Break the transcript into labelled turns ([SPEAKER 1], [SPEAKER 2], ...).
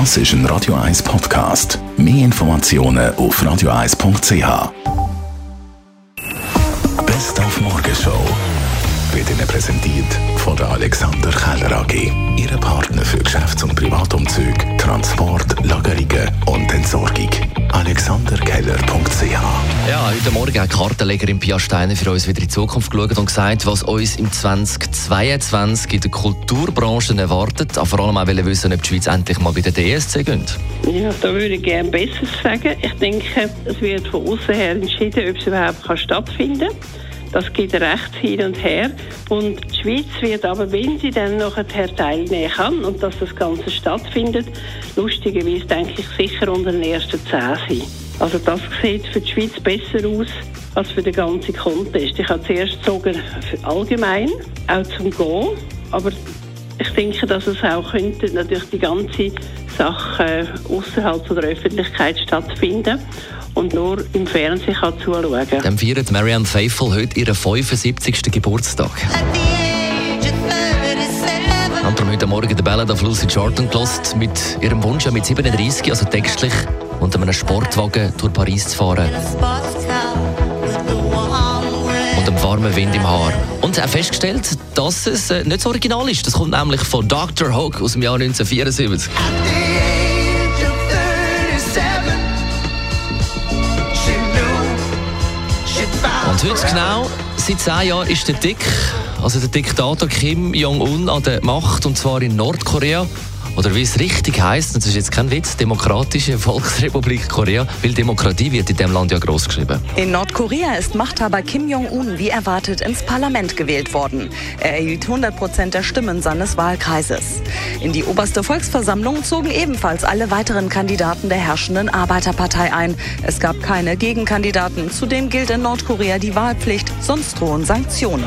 [SPEAKER 1] Das ist ein Radio 1 Podcast. Mehr Informationen auf radio1.ch. Best auf Morgenshow wird Ihnen präsentiert von der Alexander Keller AG. Ihre Partner
[SPEAKER 2] heute Morgen hat Kartenlegerin Pia Steiner für uns wieder in die Zukunft geschaut und gesagt, was uns im 2022 in der Kulturbranche erwartet. Aber vor allem auch wissen, ob die Schweiz endlich mal bei der DSC geht.
[SPEAKER 3] Ja, da würde ich gerne Besseres sagen. Ich denke, es wird von außen her entschieden, ob es überhaupt kann stattfinden kann. Das geht rechts hin und her. Und die Schweiz wird aber, wenn sie dann nachher teilnehmen kann und dass das Ganze stattfindet, lustigerweise denke ich sicher unter den ersten zehn sein. Also das sieht für die Schweiz besser aus als für den ganzen Contest. Ich habe zuerst sogar allgemein, auch zum Gehen, aber ich denke, dass es auch könnte natürlich die ganze Sache außerhalb der Öffentlichkeit stattfinden und nur im Fernsehen kann zuschauen.
[SPEAKER 2] Dann feiert Marianne Faithful heute ihren 75. Geburtstag. Darum heute Morgen der Ballad of Lucy Jordan gelost mit ihrem Wunsch, mit 37, also textlich, unter einem Sportwagen durch Paris zu fahren. Und einem warmen Wind im Haar. Und er festgestellt, dass es äh, nicht so original ist. Das kommt nämlich von Dr. Hook aus dem Jahr 1974. Und heute genau, seit zehn Jahren ist der Dick, also der Diktator Kim Jong-un an der Macht, und zwar in Nordkorea. Oder wie es richtig heißt, das ist jetzt kein Witz, Demokratische Volksrepublik Korea, weil Demokratie wird in dem Land ja groß geschrieben.
[SPEAKER 4] In Nordkorea ist Machthaber Kim Jong-un wie erwartet ins Parlament gewählt worden. Er erhielt 100 Prozent der Stimmen seines Wahlkreises. In die oberste Volksversammlung zogen ebenfalls alle weiteren Kandidaten der herrschenden Arbeiterpartei ein. Es gab keine Gegenkandidaten. Zudem gilt in Nordkorea die Wahlpflicht, sonst drohen Sanktionen.